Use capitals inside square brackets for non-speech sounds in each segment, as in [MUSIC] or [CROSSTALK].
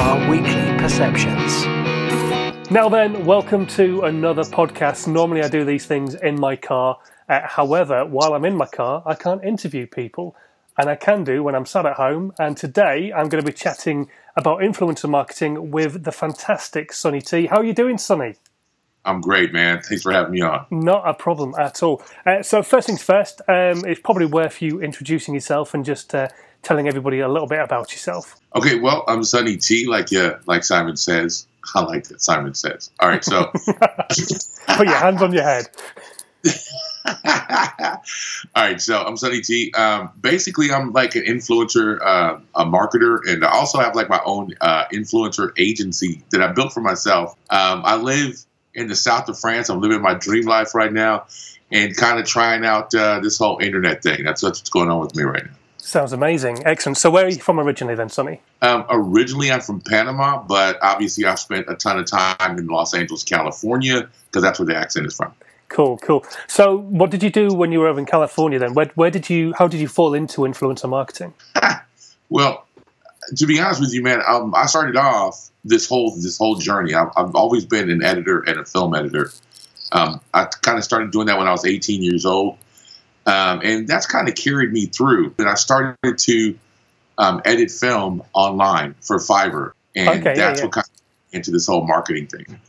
our weekly perceptions. Now then, welcome to another podcast. Normally I do these things in my car. Uh, however, while I'm in my car, I can't interview people. And I can do when I'm sat at home. And today I'm going to be chatting about influencer marketing with the fantastic Sonny Tee. How are you doing, Sonny? I'm great, man. Thanks for having me on. Not a problem at all. Uh, so, first things first, um, it's probably worth you introducing yourself and just uh, telling everybody a little bit about yourself. Okay, well, I'm Sonny Tee, like yeah, like Simon says. I like that Simon says. All right, so [LAUGHS] put your hands on your head. [LAUGHS] All right, so I'm Sonny Tee. Um, basically, I'm like an influencer, uh, a marketer, and I also have like my own uh, influencer agency that I built for myself. Um, I live in the south of France. I'm living my dream life right now, and kind of trying out uh, this whole internet thing. That's what's going on with me right now. Sounds amazing. Excellent. So, where are you from originally, then, Sonny? Um, originally, I'm from Panama, but obviously, I've spent a ton of time in Los Angeles, California, because that's where the accent is from. Cool, cool. So, what did you do when you were over in California? Then, where, where did you? How did you fall into influencer marketing? [LAUGHS] well, to be honest with you, man, um, I started off this whole this whole journey. I've, I've always been an editor and a film editor. Um, I kind of started doing that when I was 18 years old. Um, and that's kind of carried me through. And I started to um, edit film online for Fiverr, and okay, that's yeah, yeah. what kind of into this whole marketing thing.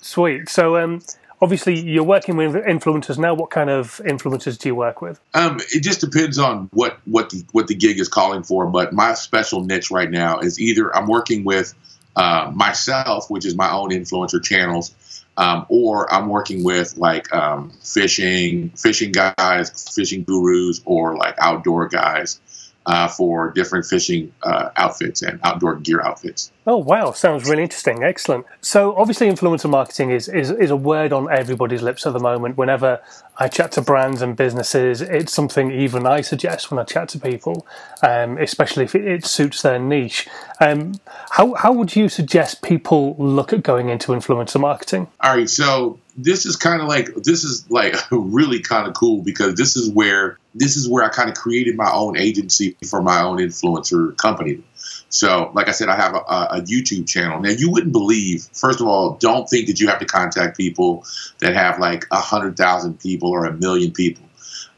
Sweet. So, um, obviously, you're working with influencers now. What kind of influencers do you work with? Um, it just depends on what what the what the gig is calling for. But my special niche right now is either I'm working with uh, myself, which is my own influencer channels, um, or I'm working with like um, fishing, fishing guys, fishing gurus, or like outdoor guys uh, for different fishing uh, outfits and outdoor gear outfits. Oh wow, sounds really interesting. Excellent. So obviously, influencer marketing is, is is a word on everybody's lips at the moment. Whenever I chat to brands and businesses, it's something even I suggest when I chat to people, um, especially if it, it, suits their niche. Um, how how would you suggest people look at going into influencer marketing? All right, so this is kind of like this is like [LAUGHS] really kind of cool because this is where this is where I kind of created my own agency for my own influencer company. So, like I said, I have a, a, YouTube channel. Now, you wouldn't believe. First of all, don't think that you have to contact people that have like a hundred thousand people or a million people.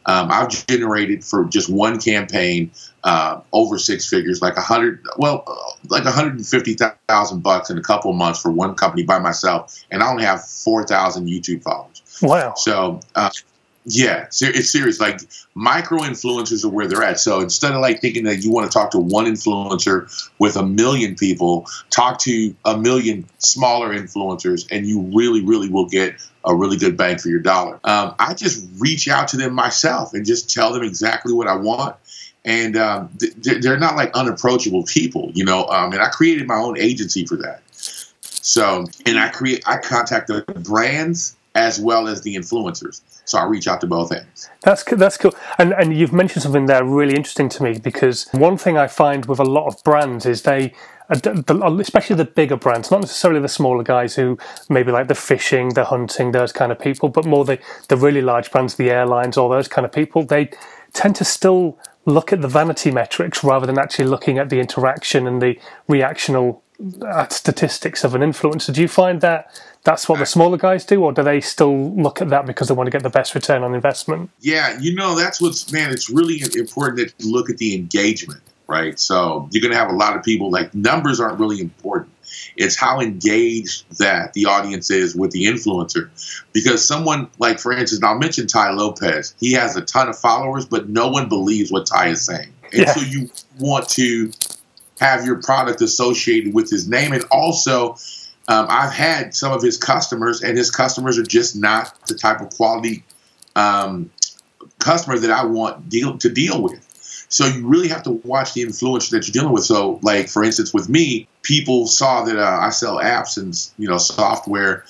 Um, I've generated for just one campaign uh, over six figures, like a hundred, well, like hundred and fifty thousand bucks in a couple of months for one company by myself, and I only have four thousand YouTube followers. Wow! So, uh, yeah, it's serious. Like micro influencers are where they're at. So instead of like thinking that you want to talk to one influencer with a million people, talk to a million smaller influencers, and you really, really will get a really good bang for your dollar. Um, I just reach out to them myself and just tell them exactly what I want. And um, they're not like unapproachable people, you know. Um, and I created my own agency for that. So, and I create, I contact the brands as well as the influencers. So I reach out to both ends. That's that's cool. And and you've mentioned something there really interesting to me because one thing I find with a lot of brands is they uh, especially the bigger brands, not necessarily the smaller guys who maybe like the fishing, the hunting, those kind of people, but more the, the really large brands, the airlines, all those kind of people, they tend to still look at the vanity metrics rather than actually looking at the interaction and the reactional uh, statistics of an influencer. Do you find that that's what the smaller guys do, or do they still look at that because they want to get the best return on investment? Yeah, you know, that's what's man. It's really important that you look at the engagement, right? So you're going to have a lot of people like numbers aren't really important. It's how engaged that the audience is with the influencer. Because someone like, for instance, I'll mention Tai Lopez. He has a ton of followers, but no one believes what Tai is saying. And yeah. so you want to have your product associated with his name. And also, um, I've had some of his customers, and his customers are just not the type of quality um, customer that I want deal, to deal with. So you really have to watch the influencer that you're dealing with. So, like for instance, with me, people saw that uh, I sell apps and you know software.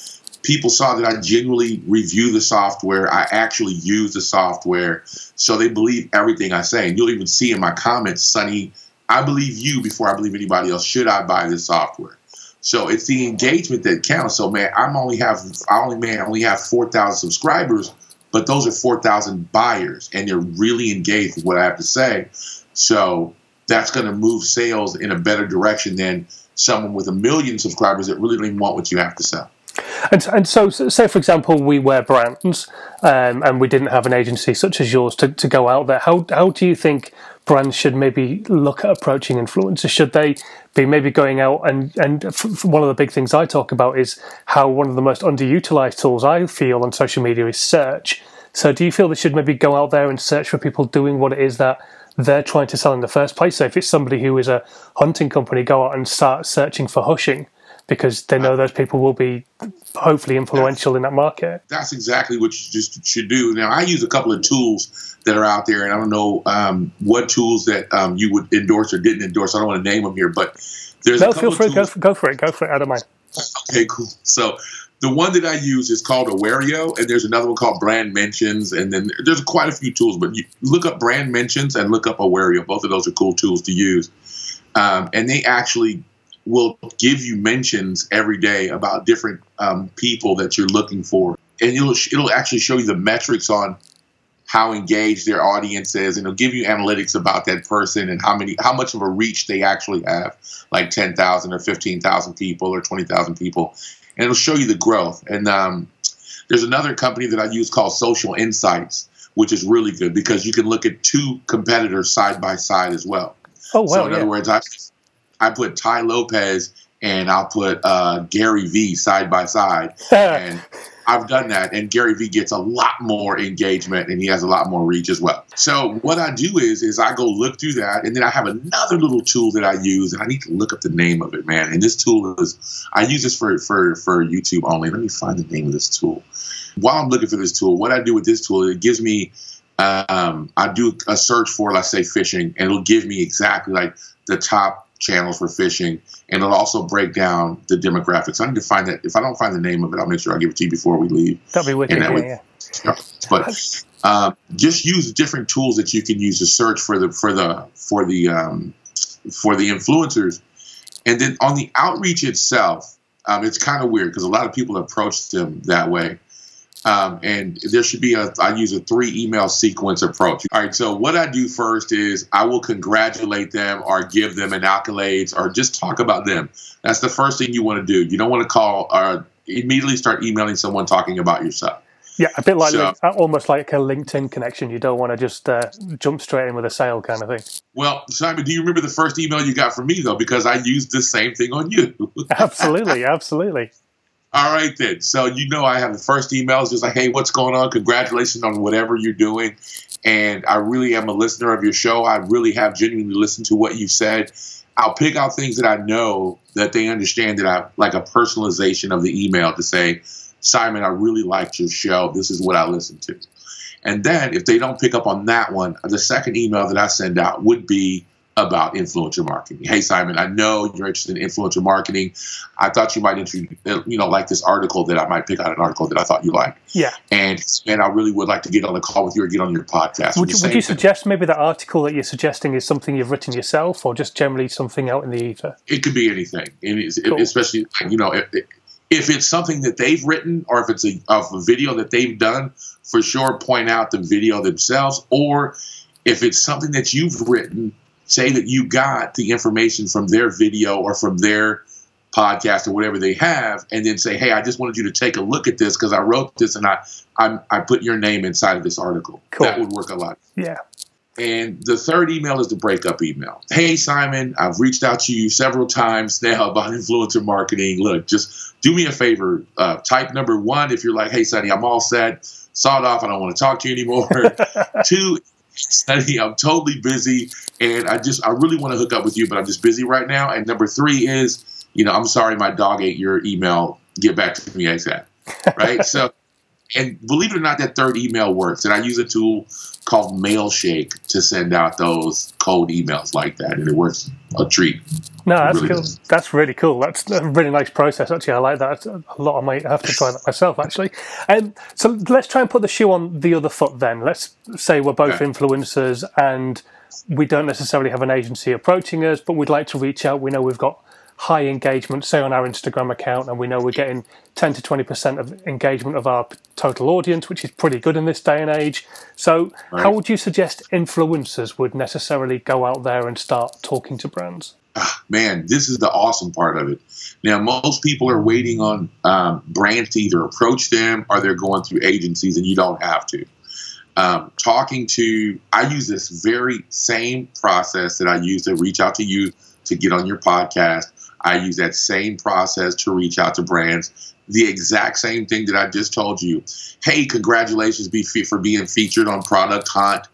People saw that I genuinely review the software. I actually use the software, so they believe everything I say. And you'll even see in my comments, Sonny I believe you before I believe anybody else. Should I buy this software? So it's the engagement that counts. So man, I'm only have I only man I only have four thousand subscribers, but those are four thousand buyers, and they're really engaged with what I have to say. So that's going to move sales in a better direction than someone with a million subscribers that really don't even want what you have to sell. And, and so, say for example, we wear brands, um, and we didn't have an agency such as yours to, to go out there. How how do you think brands should maybe look at approaching influencers? Should they be maybe going out and and f- one of the big things I talk about is how one of the most underutilized tools I feel on social media is search. So, do you feel they should maybe go out there and search for people doing what it is that they're trying to sell in the first place? So, if it's somebody who is a hunting company, go out and start searching for hushing because they know those people will be hopefully influential in that market. That's exactly what you just should do. Now, I use a couple of tools that are out there, and I don't know um, what tools that um, you would endorse or didn't endorse. I don't want to name them here, but there's no. feel free. Go for, go for it. Go for it. I don't mind. Okay, cool. So the one that I use is called Awario, and there's another one called Brand Mentions, and then there's quite a few tools. But you look up Brand Mentions and look up Awario. Both of those are cool tools to use, um, and they actually will give you mentions every day about different um, people that you're looking for, and it'll it'll actually show you the metrics on how engaged their audience is, and it'll give you analytics about that person and how many how much of a reach they actually have, like ten thousand or fifteen thousand people or twenty thousand people, and it'll show you the growth. And um, there's another company that I use called Social Insights, which is really good because you can look at two competitors side by side as well. Oh wow! So in yeah. other words, I I put Tai Lopez and I'll put uh, Gary Vee side by side, [LAUGHS] and I've done that. And Gary Vee gets a lot more engagement, and he has a lot more reach as well. So what I do is, is I go look through that, and then I have another little tool that I use, and I need to look up the name of it, man. And this tool is, I use this for for for YouTube only. Let me find the name of this tool. While I'm looking for this tool, what I do with this tool, it gives me um, I do a search for, let's say, fishing, and it'll give me exactly like the top channels for fishing, and it'll also break down the demographics. I need to find that. If I don't find the name of it, I'll make sure I give it to you before we leave. That'd be. And that yeah, would- yeah. But um, just use different tools that you can use to search for the for the for the um, for the influencers, and then on the outreach itself, um, it's kind of weird because a lot of people approach them that way. Um, and there should be a, I use a three email sequence approach. All right, so what I do first is I will congratulate them or give them an accolades or just talk about them. That's the first thing you want to do. You don't want to call or immediately start emailing someone talking about yourself. Yeah, a bit like So- uh, almost like a LinkedIn connection. You don't want to just uh, jump straight in with a sale kind of thing. Well, Simon, do you remember the first email you got from me though? Because I used the same thing on you. [LAUGHS] Absolutely, absolutely. All right, then. So you know, I have the first emails just like, "Hey, what's going on? Congratulations on whatever you're doing." And I really am a listener of your show. I really have genuinely listened to what you said. I'll pick out things that I know that they understand that I like a personalization of the email to say, Simon, I really liked your show. This is what I listened to. And then if they don't pick up on that one, the second email that I send out would be about influencer marketing. Hey Simon, I know you're interested in influencer marketing. I thought you might inter- you know like this article that I might pick out an article that I thought you liked. Yeah. And man, I really would like to get on a call with you or get on your podcast. Would you, would you suggest maybe that article that you're suggesting is something you've written yourself, or just generally something out in the ether? It could be anything, and Cool. especially you know if, if it's something that they've written or if it's a, of a video that they've done, for sure point out the video themselves. Or if it's something that you've written, say that you got the information from their video or from their podcast or whatever they have, and then say, "Hey, I just wanted you to take a look at this because I wrote this and I I, I put your name inside of this article." Cool. That would work a lot. Yeah. And the third email is the breakup email. Hey, Simon, I've reached out to you several times now about [LAUGHS] influencer marketing. Look, just do me a favor. Uh, type number one if you're like, hey, Sonny, I'm all set. Sawed off. I don't want to talk to you anymore. [LAUGHS] Two, Sonny, I'm totally busy and I just, I really want to hook up with you, but I'm just busy right now. And number three is, you know, I'm sorry my dog ate your email. Get back to me ASAP. Right? so, and believe it or not, that third email works. And I use a tool called Mailshake to send out those cold emails like that, and it works a treat. No, that's really cool. does. That's really cool. That's a really nice process. Actually, I like that a lot. I might have to try that myself. Actually, um, so let's try and put the shoe on the other foot. Then let's say we're both Okay. influencers and we don't necessarily have an agency approaching us, but we'd like to reach out. We know we've got high engagement, say on our Instagram account, and we know we're getting 10 to 20% of engagement of our total audience, which is pretty good in this day and age. So, right. how would you suggest influencers would necessarily go out there and start talking to brands? Ah, man, this is the awesome part of it. Now, most people are waiting on um, brands to either approach them or they're going through agencies, and you don't have to. Um, talking to, I use this very same process that I use to reach out to you to get on your podcast. I use that same process to reach out to brands. The exact same thing that I just told you. Hey, congratulations for being featured on Product Hunt.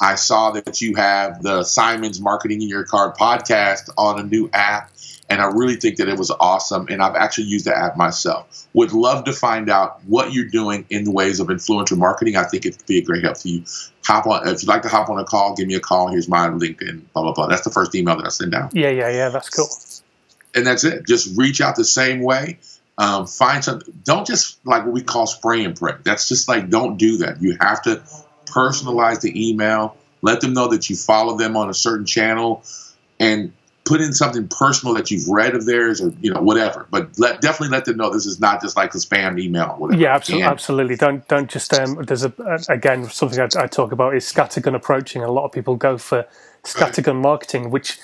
I saw that you have the Simon's Marketing in Your Car podcast on a new app, and I really think that it was awesome. And I've actually used the app myself. Would love to find out what you're doing in the ways of influencer marketing. I think it could be a great help to you. Hop on if you'd like to hop on a call, give me a call. Here's my LinkedIn. Blah blah blah. That's the first email that I send out. Yeah, yeah, yeah. That's cool. And that's it. Just reach out the same way. Um, find something. Don't just like what we call spray and pray. That's just like don't do that. You have to personalize the email, let them know that you follow them on a certain channel, and put in something personal that you've read of theirs or you know whatever. But let definitely let them know this is not just like a spam email. Whatever. Yeah, absolutely, absolutely. Don't don't just um, there's a again something I, I talk about is scattergun approaching. A lot of people go for scattergun marketing, which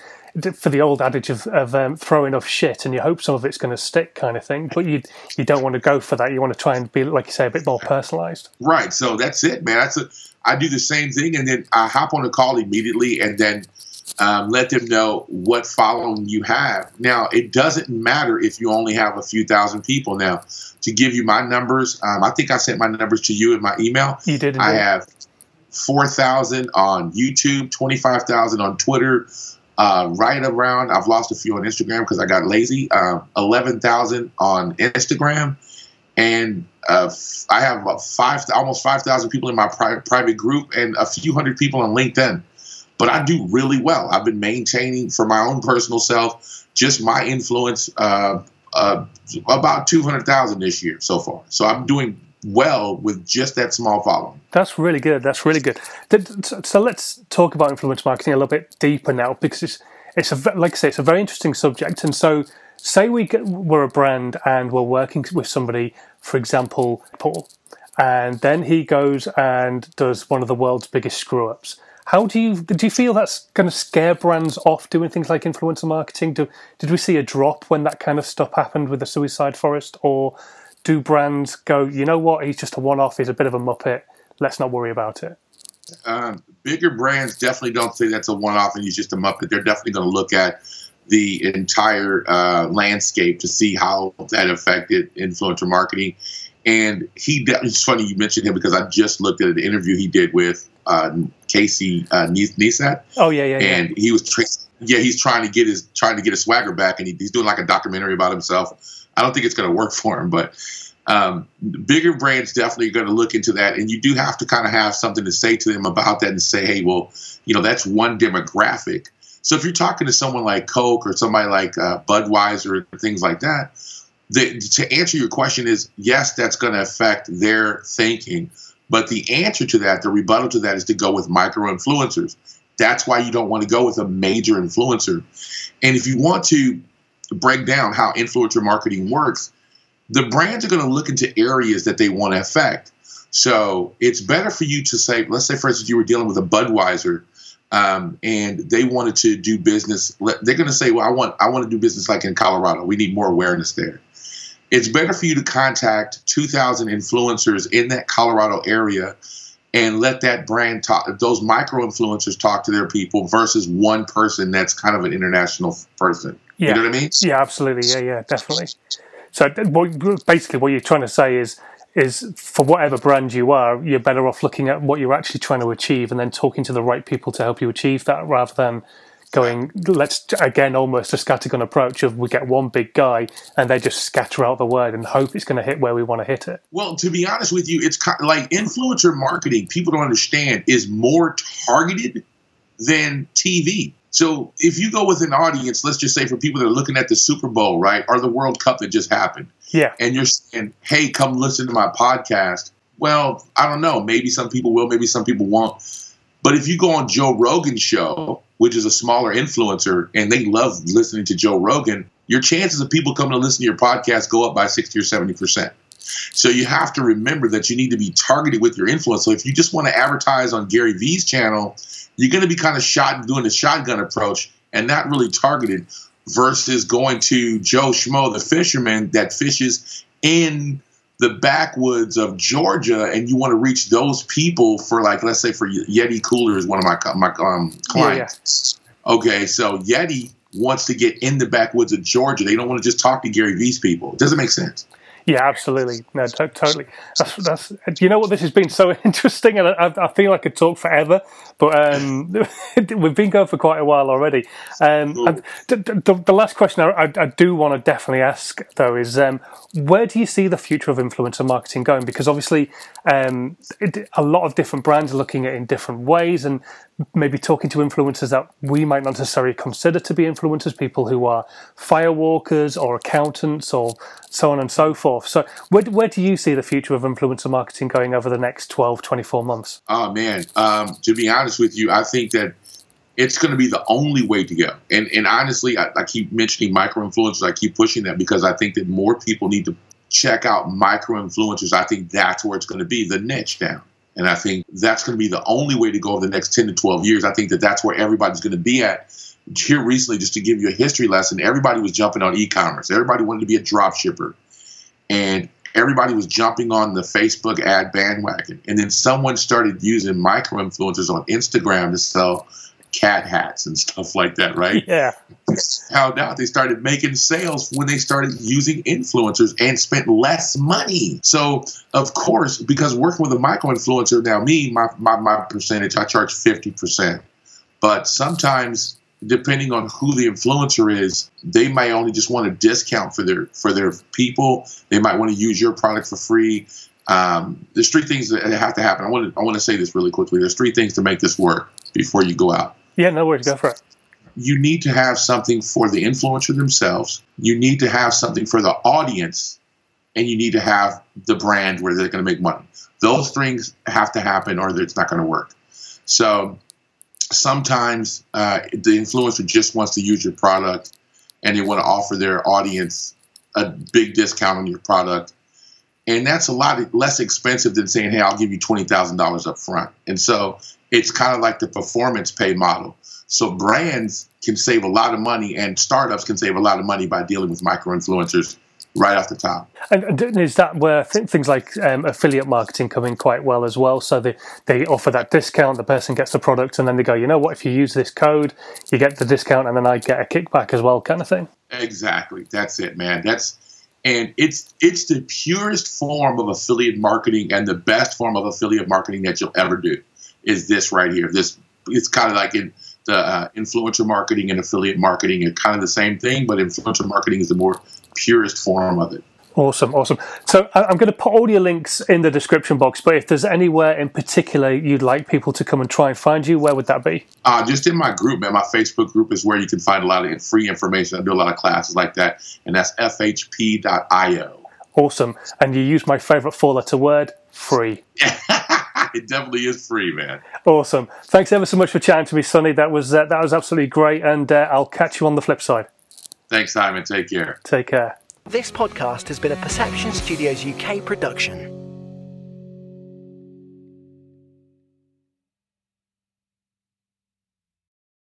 for the old adage of, of um, throw enough shit and you hope some of it's going to stick kind of thing but you you don't want to go for that. You want to try and be like you say a bit more personalized. Right. So that's it man. That's a i do the same thing and then i hop on a call immediately and then um, let them know what following you have. Now it doesn't matter if you only have a few thousand people. Now to give you my numbers um, i think i sent my numbers to you in my email. You did i have 4000 on youtube 25000 on twitter uh, right around, I've lost a few on Instagram because I got lazy. Uh, Eleven thousand on Instagram, and uh, I have about five, almost five thousand people in my pri- private group, and a few hundred people on LinkedIn. But I do really well. I've been maintaining for my own personal self, just my influence, uh, uh, about two hundred thousand this year so far. So I'm doing well with just that small following. That's really good. That's really good. So let's talk about influence marketing a little bit deeper now because it's it's a like I say it's a very interesting subject. And so say we get, we're a brand and we're working with somebody, for example, Paul, and then he goes and does one of the world's biggest screw ups. How do you do? You feel that's going to scare brands off doing things like influencer marketing? Do, did we see a drop when that kind of stuff happened with the Suicide Forest, or do brands go, you know what, he's just a one off, he's a bit of a muppet, let's not worry about it? Um, bigger brands definitely don't say that's a one off and he's just a muppet. They're definitely going to look at the entire uh, landscape to see how that affected influencer marketing. And he, it's funny you mentioned him because I just looked at an interview he did with uh, Casey uh, Neistat. Oh yeah, yeah. And yeah. he was, tra- yeah, he's trying to get his trying to get his swagger back, and he, he's doing like a documentary about himself I don't think it's going to work for him, but um, bigger brands definitely going to look into that, and you do have to kind of have something to say to them about that and say, hey, well, you know, that's one demographic. So if you're talking to someone like Coke or somebody like uh, Budweiser and things like that, the, to answer your question is yes, that's going to affect their thinking. But the answer to that, the rebuttal to that, is to go with micro influencers. That's why you don't want to go with a major influencer. And if you want to break down how influencer marketing works, the brands are going to look into areas that they want to affect. So it's better for you to say, let's say, for instance, you were dealing with a Budweiser, um, and they wanted to do business. They're going to say, well, I want I want to do business like in Colorado. We need more awareness there. It's better for you to contact 2,000 influencers in that Colorado area and let that brand talk, those micro influencers talk to their people versus one person that's kind of an international person. Yeah. You know what I mean? Yeah, absolutely. Yeah, yeah, definitely. So basically, what you're trying to say is, is for whatever brand you are, you're better off looking at what you're actually trying to achieve and then talking to the right people to help you achieve that, rather than going, let's again almost a scattergun approach of we get one big guy and they just scatter out the word and hope it's going to hit where we want to hit it. Well, to be honest with you, it's kind of like influencer marketing. People don't understand is more targeted than TV. So if you go with an audience, let's just say for people that are looking at the Super Bowl, right, or the World Cup that just happened, yeah, and you're saying, "Hey, come listen to my podcast." Well, I don't know. Maybe some people will, maybe some people won't. But if you go on Joe Rogan's show, which is a smaller influencer, and they love listening to Joe Rogan, your chances of people coming to listen to your podcast go up by 60 or 70%. So you have to remember that you need to be targeted with your influence. So if you just want to advertise on Gary Vee's channel, you're going to be kind of shot doing the shotgun approach and not really targeted versus going to Joe Schmo, the fisherman that fishes in the backwoods of Georgia, and you want to reach those people for like, let's say for Yeti Cooler is one of my my um, clients. Yeah, yeah. Okay, so Yeti wants to get in the backwoods of Georgia. They don't want to just talk to Gary Vee's people. It doesn't make sense. Yeah, absolutely. No, to- totally. That's, that's, you know what? This has been so [LAUGHS] interesting, and I, I feel like I could talk forever. But um, [LAUGHS] we've been going for quite a while already. Um, the, the, the, last question I, I, I, do want to definitely ask, though, is um, where do you see the future of influencer marketing going? Because obviously, um, it, a lot of different brands are looking at it in different ways, and maybe talking to influencers that we might not necessarily consider to be influencers, people who are firewalkers or accountants or so on and so forth. So, where, where do you see the future of influencer marketing going over the next 12, 24 months? Oh, man. Um, to be honest with you, I think that it's going to be the only way to go. And, and honestly, I, I keep mentioning micro influencers. I keep pushing that because I think that more people need to check out micro influencers. I think that's where it's going to be the niche down. And I think that's going to be the only way to go over the next 10 to 12 years. I think that that's where everybody's going to be at. Here recently, just to give you a history lesson, everybody was jumping on e commerce. Everybody wanted to be a drop shipper. And everybody was jumping on the Facebook ad bandwagon. And then someone started using micro influencers on Instagram to sell cat hats and stuff like that, right? [LAUGHS] Yeah. How out they started making sales when they started using influencers and spent less money. So, of course, because working with a micro influencer, now me, my, my, my percentage, I charge 50%. But sometimes depending on who the influencer is, they might only just want a discount for their for their people. They might want to use your product for free. Um, there's three things that have to happen. I want to I want to say this really quickly. There's three things to make this work before you go out. Yeah, no worries. Go for it. You need to have something for the influencer themselves. You need to have something for the audience, and you need to have the brand where they're going to make money. Those things have to happen, or it's not going to work. So sometimes uh, the influencer just wants to use your product and they want to offer their audience a big discount on your product. And that's a lot less expensive than saying, hey, I'll give you $20,000 up front. And so it's kind of like the performance pay model. So brands can save a lot of money and startups can save a lot of money by dealing with micro influencers right off the top. And is that where th- things like um, affiliate marketing come in quite well as well? So they, they offer that discount, the person gets the product, and then they go, you know what, if you use this code, you get the discount, and then I get a kickback as well, kind of thing. Exactly. That's it, man. That's and it's it's the purest form of affiliate marketing and the best form of affiliate marketing that you'll ever do is this right here. This it's kind of like in the uh, influencer marketing and affiliate marketing are kind of the same thing, but influencer marketing is the more purest form of it. Awesome, awesome. So I'm going to put all your links in the description box, but if there's anywhere in particular you'd like people to come and try and find you, where would that be? Uh, just in my group, man. My Facebook group is where you can find a lot of free information. I do a lot of classes like that, and that's fhp.io. Awesome. And you use my favorite four letter word, free. [LAUGHS] it definitely is free, man. Awesome. Thanks ever so much for chatting to me, Sonny. That was uh, that was absolutely great, and uh, I'll catch you on the flip side. Thanks, Simon. Take care. Take care. This podcast has been a Perception Studios UK production.